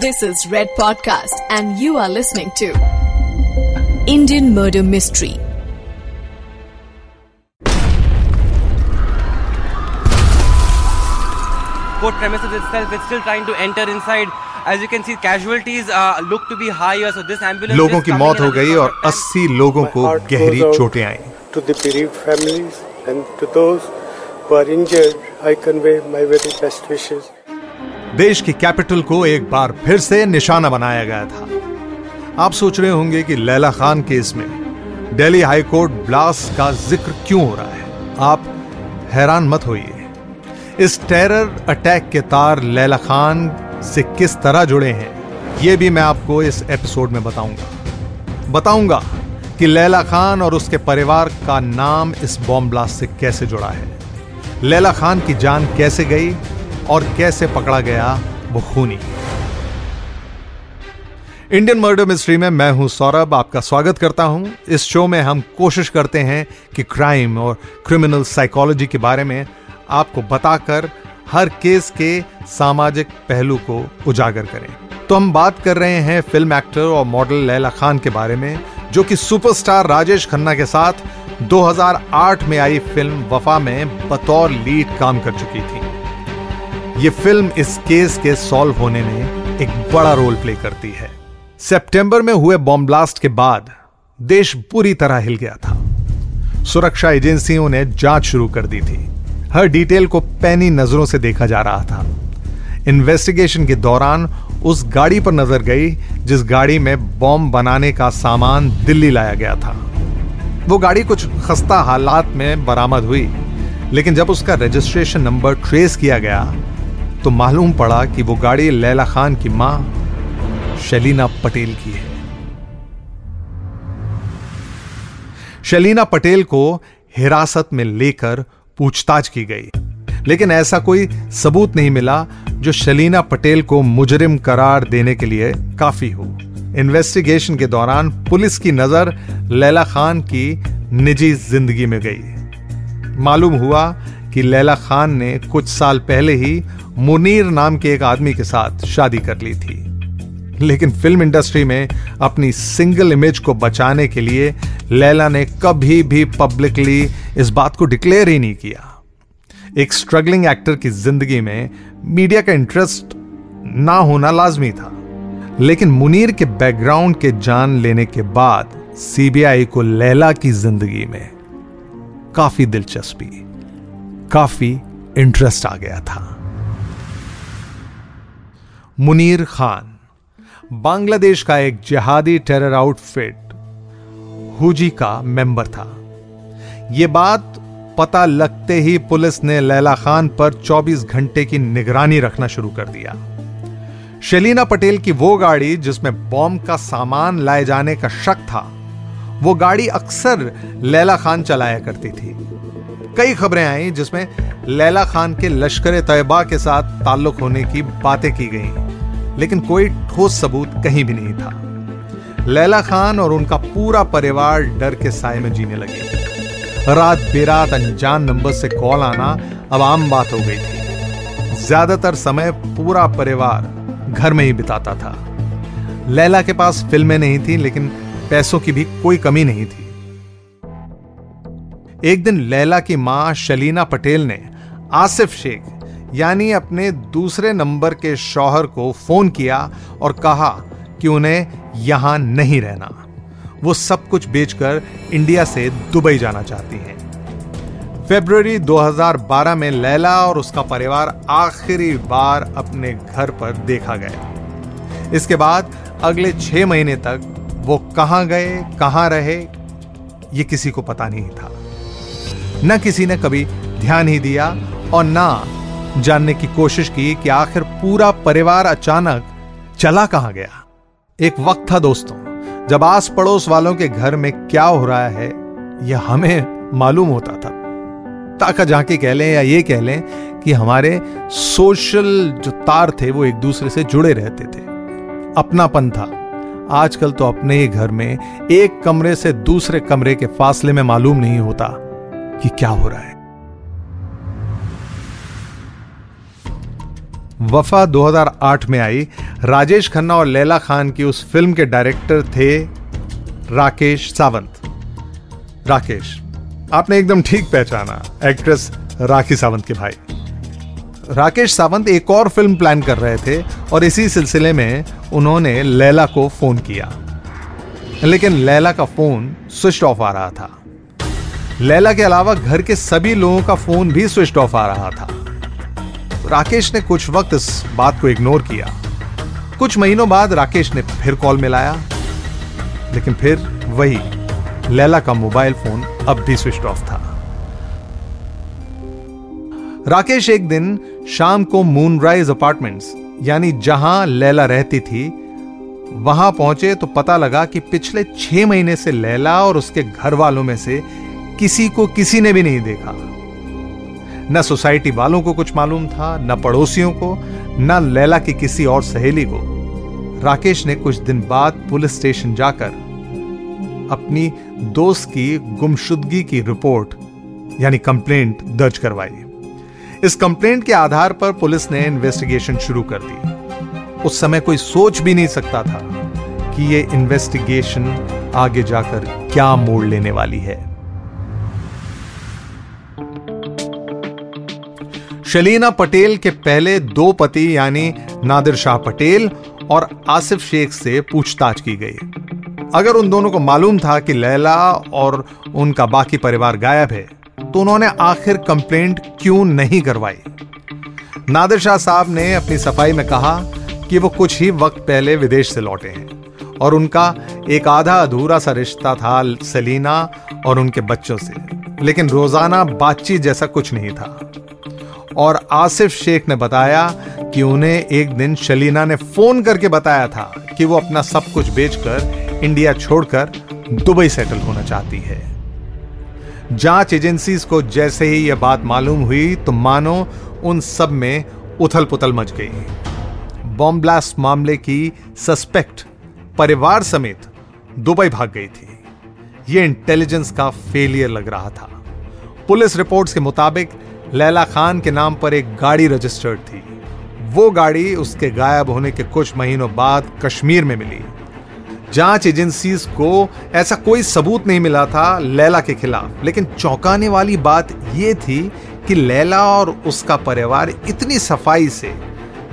This is Red Podcast, and you are listening to Indian Murder Mystery. court premises itself it's still trying to enter inside as you can see casualties uh, look to be higher so this ambulance लोगों is की coming मौत in हो at गई this और point of time. 80 लोगों को My heart गहरी goes out चोटें आई To the bereaved families and to those who are injured, I convey my very best wishes. देश की कैपिटल को एक बार फिर से निशाना बनाया गया था। आप सोच रहे होंगे कि लैला खान केस में दिल्ली हाई कोर्ट ब्लास्ट का ज़िक्र क्यों हो रहा है? आप हैरान मत होइए। इस टेरर अटैक के तार लैला खान से किस तरह जुड़े हैं यह भी मैं आपको इस एपिसोड में बताऊँगा। बताऊँगा कि लैला खान और उसके परिवार का नाम इस बॉम्ब ब्लास्ट से कैसे जुड़ा है। लैला खान की जान कैसे गई? और कैसे पकड़ा गया वो खूनी। इंडियन मर्डर मिस्ट्री में मैं हूँ सौरभ, आपका स्वागत करता हूँ। इस शो में हम कोशिश करते हैं कि क्राइम और क्रिमिनल साइकोलॉजी के बारे में आपको बताकर हर केस के सामाजिक पहलू को उजागर करें। तो हम बात कर रहे हैं फ़िल्म एक्टर और मॉडल लैला खान के बारे में, जो कि सुपरस्टार राजेश खन्ना के साथ 2008 में आई फ़िल्म वफा में बतौर लीड काम कर चुकी थी। ये फ़िल्म इस केस के सॉल्व होने में एक बड़ा रोल प्ले करती है। सितंबर में हुए बॉम्ब ब्लास्ट के बाद देश पूरी तरह हिल गया था। सुरक्षा एजेंसियों ने जाँच शुरू कर दी थी। हर डिटेल को पैनी नज़रों से देखा जा रहा था। इन्वेस्टिगेशन के दौरान उस गाड़ी पर नज़र गई, जिस गाड़ी में बॉम्ब बनाने का सामान दिल्ली लाया गया था। वो गाड़ी कुछ खस्ता हालात में बरामद हुई, लेकिन जब उसका रजिस्ट्रेशन नंबर ट्रेस किया गया तो मालूम पड़ा कि वो गाड़ी लैला खान की माँ शलीना पटेल की है। शलीना पटेल को हिरासत में लेकर पूछताछ की गई। लेकिन ऐसा कोई सबूत नहीं मिला जो शलीना पटेल को मुजरिम करार देने के लिए काफ़ी हो। इन्वेस्टिगेशन के दौरान पुलिस की नज़र लैला खान की निजी ज़िंदगी में गई। मालूम हुआ कि लैला खान ने कुछ साल पहले ही मुनीर नाम के एक आदमी के साथ शादी कर ली थी। लेकिन फ़िल्म इंडस्ट्री में अपनी सिंगल इमेज को बचाने के लिए लैला ने कभी भी पब्लिकली इस बात को डिक्लेयर ही नहीं किया। एक स्ट्रगलिंग एक्टर की ज़िंदगी में मीडिया का इंटरेस्ट ना होना लाजमी था। लेकिन मुनीर के बैकग्राउंड के जान लेने के बाद सीबीआई को लैला की ज़िंदगी में काफ़ी दिलचस्पी। काफ़ी इंटरेस्ट आ गया था। मुनीर खान, बांग्लादेश का एक जिहादी टेरर आउटफिट हुजी का मेंबर था। यह बात पता लगते ही पुलिस ने लैला खान पर 24 घंटे की निगरानी रखना शुरू कर दिया। शलीना पटेल की वो गाड़ी जिसमें बॉम्ब का सामान लाए जाने का शक था, वो गाड़ी अक्सर लैला खान चलाया करती थी। कई खबरें आई जिसमें लैला खान के लश्कर तयबा के साथ ताल्लुक होने की बातें की गई, लेकिन कोई ठोस सबूत कहीं भी नहीं था। लैला खान और उनका पूरा परिवार डर के साय में जीने लगे। रात बेरात अनजान नंबर से कॉल आना अब आम बात हो गई थी। ज़्यादातर समय पूरा परिवार घर में ही बिताता था। लैला के पास फ़िल्में नहीं थी, लेकिन पैसों की भी कोई कमी नहीं थी। एक दिन लैला की माँ शलीना पटेल ने आसिफ शेख, यानी अपने दूसरे नंबर के शौहर को फ़ोन किया और कहा कि उन्हें यहाँ नहीं रहना। वो सब कुछ बेचकर इंडिया से दुबई जाना चाहती हैं। फरवरी 2012 में लैला और उसका परिवार आखिरी बार अपने घर पर देखा गया। इसके बाद अगले छह महीने तक वो कहाँ गए, कहाँ रहे, ये किसी को पता नहीं था। न किसी ने कभी ध्यान ही दिया और ना जानने की कोशिश की कि आखिर पूरा परिवार अचानक चला कहाँ गया। एक वक्त था दोस्तों, जब आस पड़ोस वालों के घर में क्या हो रहा है, यह हमें मालूम होता था। ताका झांकी कह लें या ये कह लें कि हमारे सोशल जो तार थे, वो एक दूसरे से जुड़े रहते थे। अपनापन था। आजकल तो अपने ही घर में एक कमरे से दूसरे कमरे के फासले में मालूम नहीं होता। कि क्या हो रहा है। वफा 2008 में आई राजेश खन्ना और लैला खान की उस फ़िल्म के डायरेक्टर थे राकेश सावंत। राकेश, आपने एकदम ठीक पहचाना एक्ट्रेस राखी सावंत के भाई। राकेश सावंत एक और फ़िल्म प्लान कर रहे थे और इसी सिलसिले में उन्होंने लैला को फ़ोन किया। लेकिन लैला का फ़ोन स्विच ऑफ़ आ रहा था। लैला के अलावा घर के सभी लोगों का फ़ोन भी स्विच ऑफ़ आ रहा था। राकेश ने कुछ वक्त इस बात को इग्नोर किया। कुछ महीनों बाद राकेश ने फिर कॉल मिलाया। लेकिन फिर वही लैला का मोबाइल फ़ोन अब भी स्विच ऑफ़ था। राकेश एक दिन शाम को मूनराइज अपार्टमेंट्स यानी जहाँ लैला रहती थी, वहाँ पहुँचे तो पता लगा कि पिछले छह महीने से लैला और उसके घर वालों में से किसी को किसी ने भी नहीं देखा। न सोसाइटी वालों को कुछ मालूम था, न पड़ोसियों को, न लैला की किसी और सहेली को। राकेश ने कुछ दिन बाद पुलिस स्टेशन जाकर अपनी दोस्त की गुमशुदगी की रिपोर्ट, यानी कंप्लेंट दर्ज करवाई। इस कंप्लेंट के आधार पर पुलिस ने इन्वेस्टिगेशन शुरू कर दी। उस समय कोई सोच भी नहीं सकता था कि यह इन्वेस्टिगेशन आगे जाकर क्या मोड़ लेने वाली है। शलीना पटेल के पहले दो पति यानी नादिर शाह पटेल और आसिफ शेख से पूछताछ की गई। अगर उन दोनों को मालूम था कि लैला और उनका बाकी परिवार गायब है तो उन्होंने आखिर कंप्लेंट क्यों नहीं करवाई? नादिर शाह साहब ने अपनी सफ़ाई में कहा कि वो कुछ ही वक्त पहले विदेश से लौटे हैं और उनका एक आधा अधूरा सा रिश्ता था सलीना और उनके बच्चों से। लेकिन रोज़ाना बातचीत जैसा कुछ नहीं था। और आसिफ शेख ने बताया कि उन्हें एक दिन शलीना ने फ़ोन करके बताया था कि वो अपना सब कुछ बेचकर इंडिया छोड़कर दुबई सेटल होना चाहती है। जाँच एजेंसीज को जैसे ही यह बात मालूम हुई तो मानो उन सब में उथल पुथल मच गई। बॉम्ब ब्लास्ट मामले की सस्पेक्ट परिवार समेत दुबई भाग गई थी। यह इंटेलिजेंस का फेलियर लग रहा था। पुलिस रिपोर्ट्स के मुताबिक लैला खान के नाम पर एक गाड़ी रजिस्टर्ड थी। वो गाड़ी उसके गायब होने के कुछ महीनों बाद कश्मीर में मिली। जाँच एजेंसीज को ऐसा कोई सबूत नहीं मिला था लैला के खिलाफ, लेकिन चौंकाने वाली बात यह थी कि लैला और उसका परिवार इतनी सफ़ाई से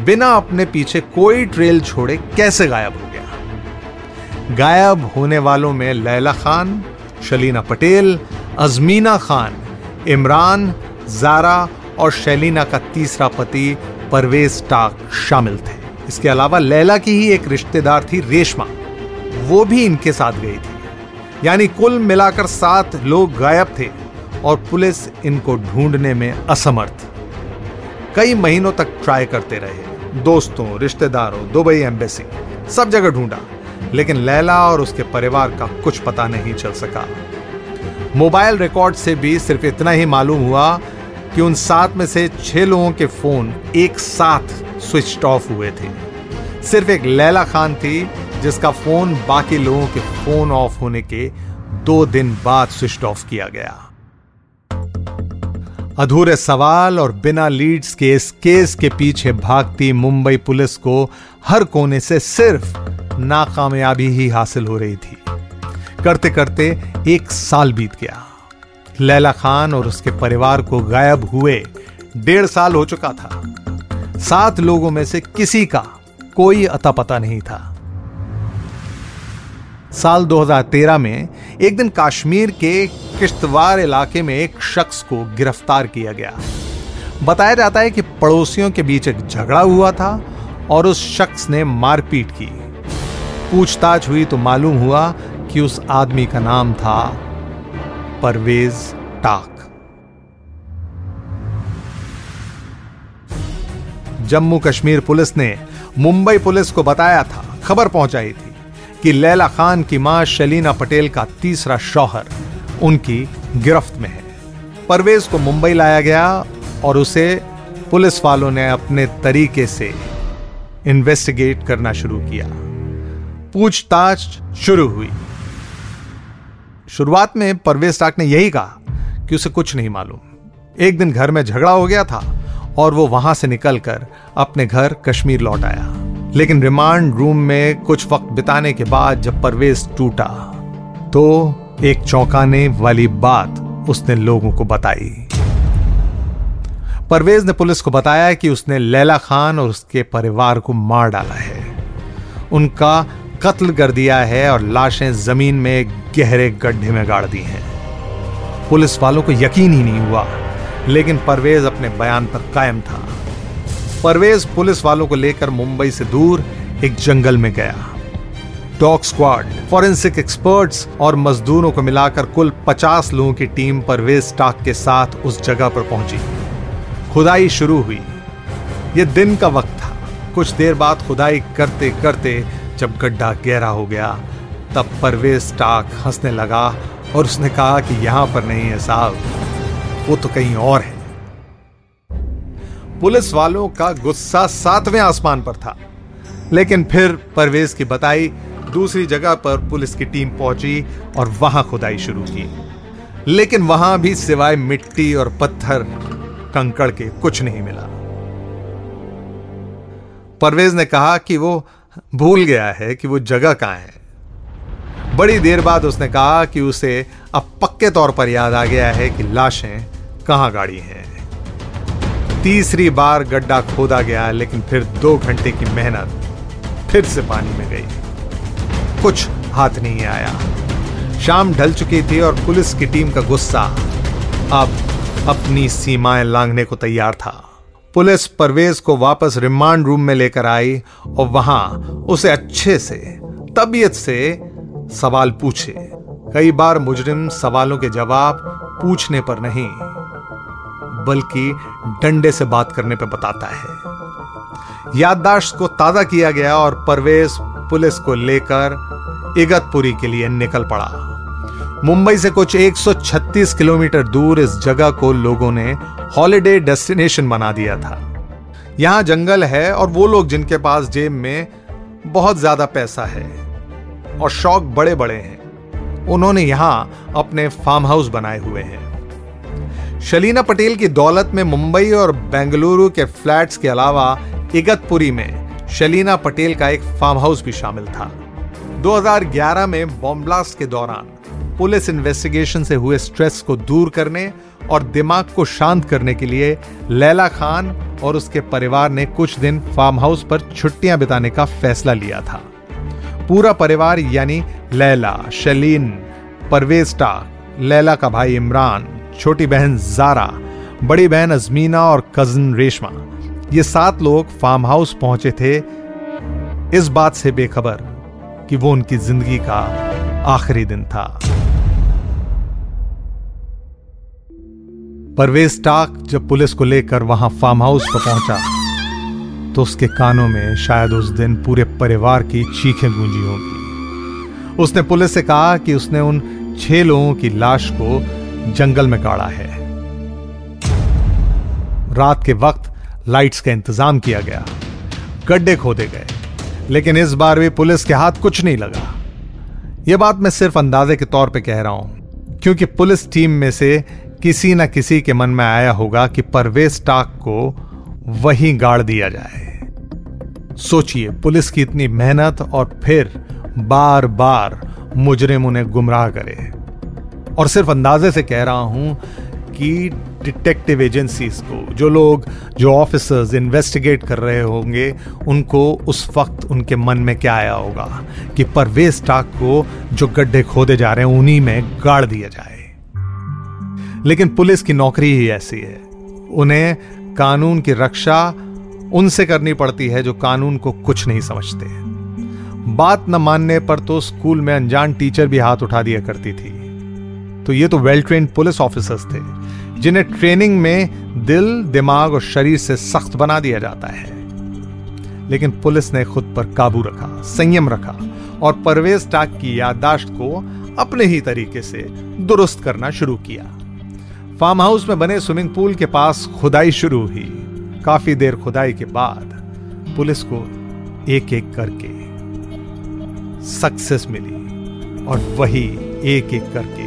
बिना अपने पीछे कोई ट्रेल छोड़े कैसे गायब हो गया? गायब होने वालों में लैला खान, शलीना पटेल, अजमीना खान, इमरान जारा और शैलीना का तीसरा पति परवेज टाक शामिल थे। इसके अलावा लैला की ही एक रिश्तेदार थी रेशमा। वो भी इनके साथ गई थी। यानी कुल मिलाकर सात लोग गायब थे और पुलिस इनको ढूँढने में असमर्थ। कई महीनों तक ट्राई करते रहे। दोस्तों, रिश्तेदारों, दुबई एम्बेसी, सब जगह ढूंढा। लेकिन लैला और उसके परिवार का कुछ पता नहीं चल सका। मोबाइल रिकॉर्ड से भी सिर्फ़ इतना ही मालूम हुआ कि उन सात में से छह लोगों के फ़ोन एक साथ स्विच ऑफ़ हुए थे। सिर्फ़ एक लैला खान थी, जिसका फ़ोन बाकी लोगों के फ़ोन ऑफ़ होने के दो दिन बाद स्विच ऑफ़ किया गया। अधूरे सवाल और बिना लीड्स के इस केस के पीछे भागती मुंबई पुलिस को हर कोने से सिर्फ़ नाकामयाबी ही हासिल हो रही थी। करते करते एक साल बीत गया। लैला खान और उसके परिवार को गायब हुए। डेढ़ साल हो चुका था। सात लोगों में से किसी का कोई अता पता नहीं था। साल 2013 में एक दिन कश्मीर के किश्तवार इलाके में एक शख्स को गिरफ़्तार किया गया। बताया जाता है कि पड़ोसियों के बीच एक झगड़ा हुआ था और उस शख्स ने मारपीट की। पूछताछ हुई तो मालूम हुआ कि उस आदमी का नाम था परवेज टाक। जम्मू कश्मीर पुलिस ने मुंबई पुलिस को बताया था, खबर पहुंचाई थी कि लैला खान की माँ शलीना पटेल का तीसरा शौहर उनकी गिरफ्त में है। परवेज को मुंबई लाया गया और उसे पुलिस वालों ने अपने तरीके से इन्वेस्टिगेट करना शुरू किया। पूछताछ शुरू हुई। शुरुआत में परवेज टाक ने यही कहा कि उसे कुछ नहीं मालूम। एक दिन घर में झगड़ा हो गया था और वो वहाँ से निकलकर अपने घर कश्मीर लौट आया। लेकिन रिमांड रूम में कुछ वक्त बिताने के बाद जब परवेज टूटा तो एक चौंकाने वाली बात उसने लोगों को बताई। परवेज ने पुलिस को बताया कि उसने लैला खान और उसके परिवार को मार डाला है। उनका कत्ल कर दिया है और लाशें ज़मीन में गहरे गड्ढे में गाड़ दी हैं। पुलिस वालों को यकीन ही नहीं हुआ, लेकिन परवेज अपने बयान पर कायम था। परवेज पुलिस वालों को लेकर मुंबई से दूर एक जंगल में गया। डॉग स्क्वाड, फॉरेंसिक एक्सपर्ट्स और मजदूरों को मिलाकर कुल 50 लोगों की टीम परवेज स्टाक के साथ उस जगह पर पहुँची। खुदाई शुरू हुई। यह दिन का वक्त था। कुछ देर बाद खुदाई करते करते जब गड्ढा गहरा हो गया, तब परवेज टाक हंसने लगा और उसने कहा कि यहाँ पर नहीं है साहब, वो तो कहीं और है। पुलिस वालों का गुस्सा सातवें आसमान पर था, लेकिन फिर परवेज की बताई, दूसरी जगह पर पुलिस की टीम पहुँची और वहाँ खुदाई शुरू की। लेकिन वहाँ भी सिवाय मिट्टी और पत्थर, कंकड़ के कुछ नहीं मिला। परवेज ने कहा कि वो भूल गया है कि वो जगह कहाँ है। बड़ी देर बाद उसने कहा कि उसे अब पक्के तौर पर याद आ गया है कि लाशें कहाँ गाड़ी हैं। तीसरी बार गड्ढा खोदा गया, लेकिन फिर दो घंटे की मेहनत फिर से पानी में गई। कुछ हाथ नहीं आया। शाम ढल चुकी थी और पुलिस की टीम का गुस्सा अब अपनी सीमाएँ लांघने को तैयार था। पुलिस परवेज को वापस रिमांड रूम में लेकर आई और वहाँ उसे अच्छे से, तबीयत से सवाल पूछे। कई बार मुजरिम सवालों के जवाब पूछने पर नहीं, बल्कि डंडे से बात करने पर बताता है। याददाश्त को ताज़ा किया गया और परवेज पुलिस को लेकर इगतपुरी के लिए निकल पड़ा। मुंबई से कुछ 136 किलोमीटर दूर इस जगह को लोगों ने हॉलिडे डेस्टिनेशन बना दिया था। यहाँ जंगल है और वो लोग जिनके पास जेब में बहुत ज़्यादा पैसा है और शौक बड़े बड़े हैं, उन्होंने यहाँ अपने फार्म हाउस बनाए हुए हैं। शलीना पटेल की दौलत में मुंबई और बेंगलुरु के फ्लैट्स के अलावा इगतपुरी में शलीना पटेल का एक फार्म हाउस भी शामिल था। 2011 में बॉम्ब ब्लास्ट के दौरान पुलिस इन्वेस्टिगेशन से हुए स्ट्रेस को दूर करने और दिमाग को शांत करने के लिए लैला खान और उसके परिवार ने कुछ दिन फार्म हाउस पर छुट्टियाँ बिताने का फैसला लिया था। पूरा परिवार यानी लैला, शलीन परवेस्टा लैला का भाई इमरान, छोटी बहन जारा, बड़ी बहन अजमीना और कज़न रेशमा, ये सात लोग फार्म हाउस पहुँचे थे। इस बात से बेखबर कि वो उनकी ज़िंदगी का आखिरी दिन था। परवेज टाक जब पुलिस को लेकर वहाँ फार्म हाउस पर पहुँचा तो उसके कानों में शायद उस दिन पूरे परिवार की चीखें गूंजी होंगी। उसने पुलिस से कहा कि उसने उन छह लोगों की लाश को जंगल में गाड़ा है। रात के वक्त लाइट्स का इंतज़ाम किया गया। गड्ढे खोदे गए, लेकिन इस बार भी पुलिस के हाथ कुछ नहीं लगा। यह बात मैं सिर्फ़ अंदाजे के तौर पे कह रहा हूँ, क्योंकि पुलिस टीम में से किसी न किसी के मन में आया होगा कि परवेज टाक को वहीं गाड़ दिया जाए। सोचिए, पुलिस की इतनी मेहनत और फिर बार बार मुजरिम उन्हें गुमराह करे। और सिर्फ़ अंदाजे से कह रहा हूँ कि डिटेक्टिव एजेंसीज को, जो लोग, जो ऑफिसर्स इन्वेस्टिगेट कर रहे होंगे, उनको उस वक्त उनके मन में क्या आया होगा कि परवेज टाक को जो गड्ढे खोदे जा रहे हैं, उन्हीं में गाड़ दिया जाए। लेकिन पुलिस की नौकरी ही ऐसी है। उन्हें कानून की रक्षा उनसे करनी पड़ती है जो कानून को कुछ नहीं समझते बात न मानने पर तो स्कूल में अनजान टीचर भी हाथ उठा दिया करती थी। तो ये तो वेल ट्रेन पुलिस ऑफिसर्स थे, जिन्हें ट्रेनिंग में दिल, दिमाग और शरीर से सख्त बना दिया जाता है। लेकिन पुलिस ने खुद पर काबू रखा, संयम रखा और परवेज टाक की याददाश्त को अपने ही तरीके से दुरुस्त करना शुरू किया। फार्म हाउस में बने स्विमिंग पूल के पास खुदाई शुरू हुई। काफ़ी देर खुदाई के बाद पुलिस को एक एक करके सक्सेस मिली और वही एक एक करके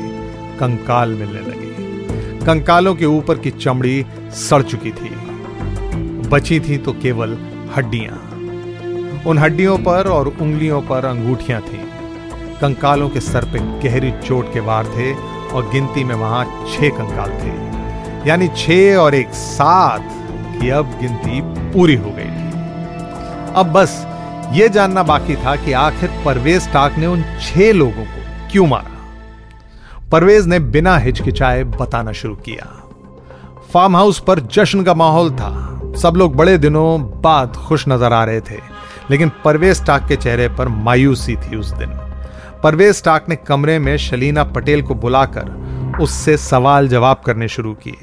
कंकाल मिलने लगे। कंकालों के ऊपर की चमड़ी सड़ चुकी थी। बची थी तो केवल हड्डियाँ। उन हड्डियों पर और उंगलियों पर अंगूठियाँ थीं। कंकालों के सर पे गहरी चोट के वार थे और गिनती में वहाँ छह कंकाल थे। यानी छह और एक सात की अब गिनती पूरी हो गई थी। अब बस ये जानना बाकी था कि आखिर परवेज टाक ने उन छह लोगों को क्यों मारा? परवेज ने बिना हिचकिचाए बताना शुरू किया। फार्म हाउस पर जश्न का माहौल था। सब लोग बड़े दिनों बाद खुश नज़र आ रहे थे, लेकिन परवेज टाक के चेहरे पर मायूसी थी उस दिन। परवेज टाक ने कमरे में शलीना पटेल को बुलाकर उससे सवाल जवाब करने शुरू किए।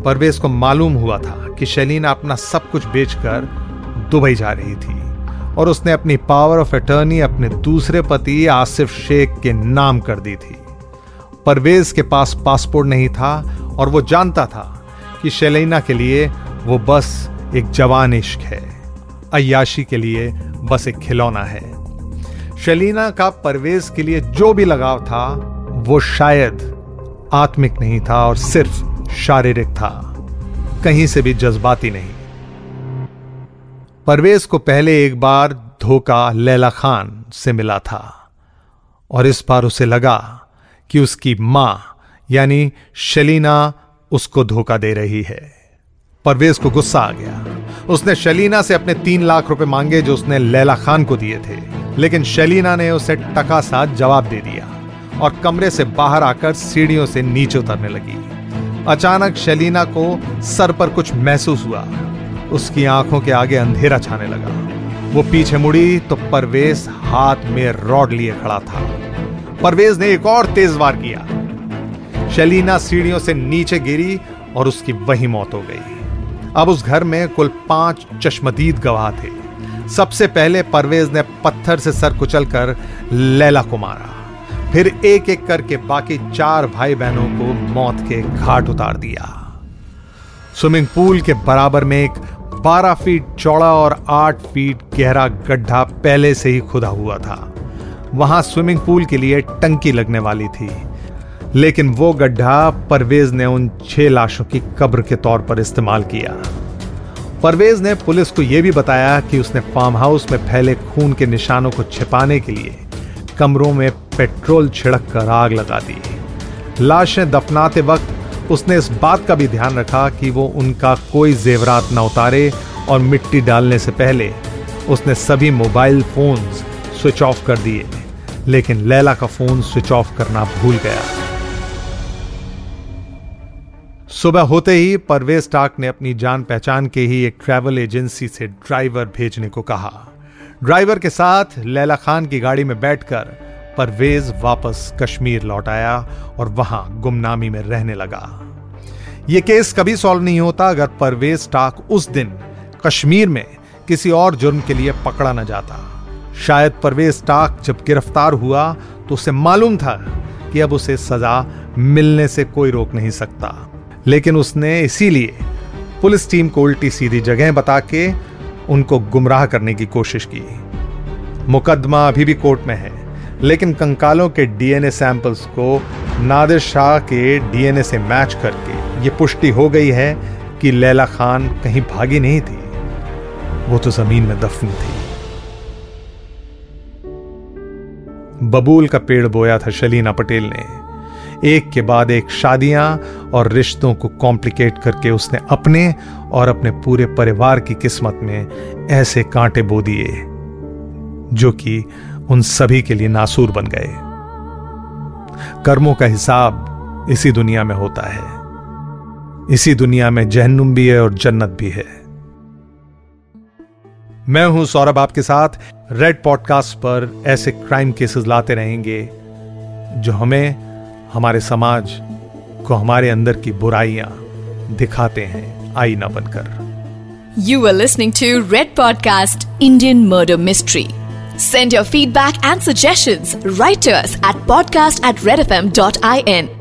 परवेज को मालूम हुआ था कि शलीना अपना सब कुछ बेचकर दुबई जा रही थी और उसने अपनी पावर ऑफ़ अटर्नी अपने दूसरे पति आसिफ शेख के नाम कर दी थी। परवेज के पास पासपोर्ट नहीं था और वो जानता था कि शलीना के लिए वो बस एक जवान इश्क है। अयाशी के लिए बस एक खिलौना है। शलीना का परवेज के लिए जो भी लगाव था, वो शायद आत्मिक नहीं था और सिर्फ़ शारीरिक था। कहीं से भी जज्बाती नहीं। परवेज को पहले एक बार धोखा लैला खान से मिला था और इस बार उसे लगा कि उसकी माँ, यानी शलीना, उसको धोखा दे रही है। परवेज को गुस्सा आ गया। उसने शलीना से अपने तीन लाख रुपए मांगे जो उसने लैला खान को दिए थे। लेकिन शलीना ने उसे टका सा जवाब दे दिया और कमरे से बाहर आकर सीढ़ियों से नीचे उतरने लगी। अचानक शलीना को सर पर कुछ महसूस हुआ। उसकी आँखों के आगे अंधेरा छाने लगा। वो पीछे मुड़ी तो परवेज हाथ में रॉड लिए खड़ा था। परवेज ने एक और तेज वार किया। शलीना सीढ़ियों से नीचे गिरी और उसकी वही मौत हो गई। अब उस घर में कुल पाँच चश्मदीद गवाह थे। सबसे पहले परवेज ने पत्थर से सर कुचल कर लैला को मारा। फिर एक एक करके बाकी चार भाई बहनों को मौत के घाट उतार दिया। स्विमिंग पूल के बराबर में एक 12 फीट चौड़ा और 8 फीट गहरा गड्ढा पहले से ही खुदा हुआ था। वहाँ स्विमिंग पूल के लिए टंकी लगने वाली थी। लेकिन वो गड्ढा परवेज ने उन छह लाशों की कब्र के तौर पर इस्तेमाल किया। परवेज ने पुलिस को यह भी बताया कि उसने फार्म हाउस में फैले खून के निशानों को छिपाने के लिए कमरों में पेट्रोल छिड़क कर आग लगा दी। लाशें दफनाते वक्त उसने इस बात का भी ध्यान रखा कि वो उनका कोई जेवरात न उतारे और मिट्टी डालने से पहले उसने सभी मोबाइल फोन्स स्विच ऑफ़ कर दिए। लेकिन लैला का फ़ोन स्विच ऑफ़ करना भूल गया। सुबह होते ही परवेज टाक ने अपनी जान पहचान के ही एक ट्रैवल एजेंसी से ड्राइवर भेजने को कहा। ड्राइवर के साथ लैला खान की गाड़ी में बैठकर परवेज वापस कश्मीर लौट आया और वहाँ गुमनामी में रहने लगा। यह केस कभी सॉल्व नहीं होता अगर परवेज टाक उस दिन कश्मीर में किसी और जुर्म के लिए पकड़ा न जाता। शायद परवेज टाक जब गिरफ़्तार हुआ तो उसे मालूम था कि अब उसे सजा मिलने से कोई रोक नहीं सकता। लेकिन उसने इसीलिए पुलिस टीम को उल्टी सीधी जगह बता के उनको गुमराह करने की कोशिश की। मुकदमा अभी भी कोर्ट में है, लेकिन कंकालों के डीएनए सैंपल्स को नादिर शाह के डीएनए से मैच करके ये पुष्टि हो गई है कि लैला खान कहीं भागी नहीं थी। वो तो ज़मीन में दफन थी। बबूल का पेड़ बोया था शलीना पटेल ने। एक के बाद एक शादियाँ और रिश्तों को कॉम्प्लिकेट करके उसने अपने और अपने पूरे परिवार की किस्मत में ऐसे कांटे बो दिए, जो कि उन सभी के लिए नासूर बन गए। कर्मों का हिसाब इसी दुनिया में होता है। इसी दुनिया में जहन्नुम भी है और जन्नत भी है। मैं हूँ सौरभ आपके साथ। रेड पॉडकास्ट पर ऐसे क्राइम केसेस लाते रहेंगे, जो हमें हमारे समाज को हमारे अंदर की बुराइयाँ दिखाते हैं। आई न बनकर। You are listening to red podcast Indian murder mystery send your feedback and suggestion writers at podcast at red F M dot I N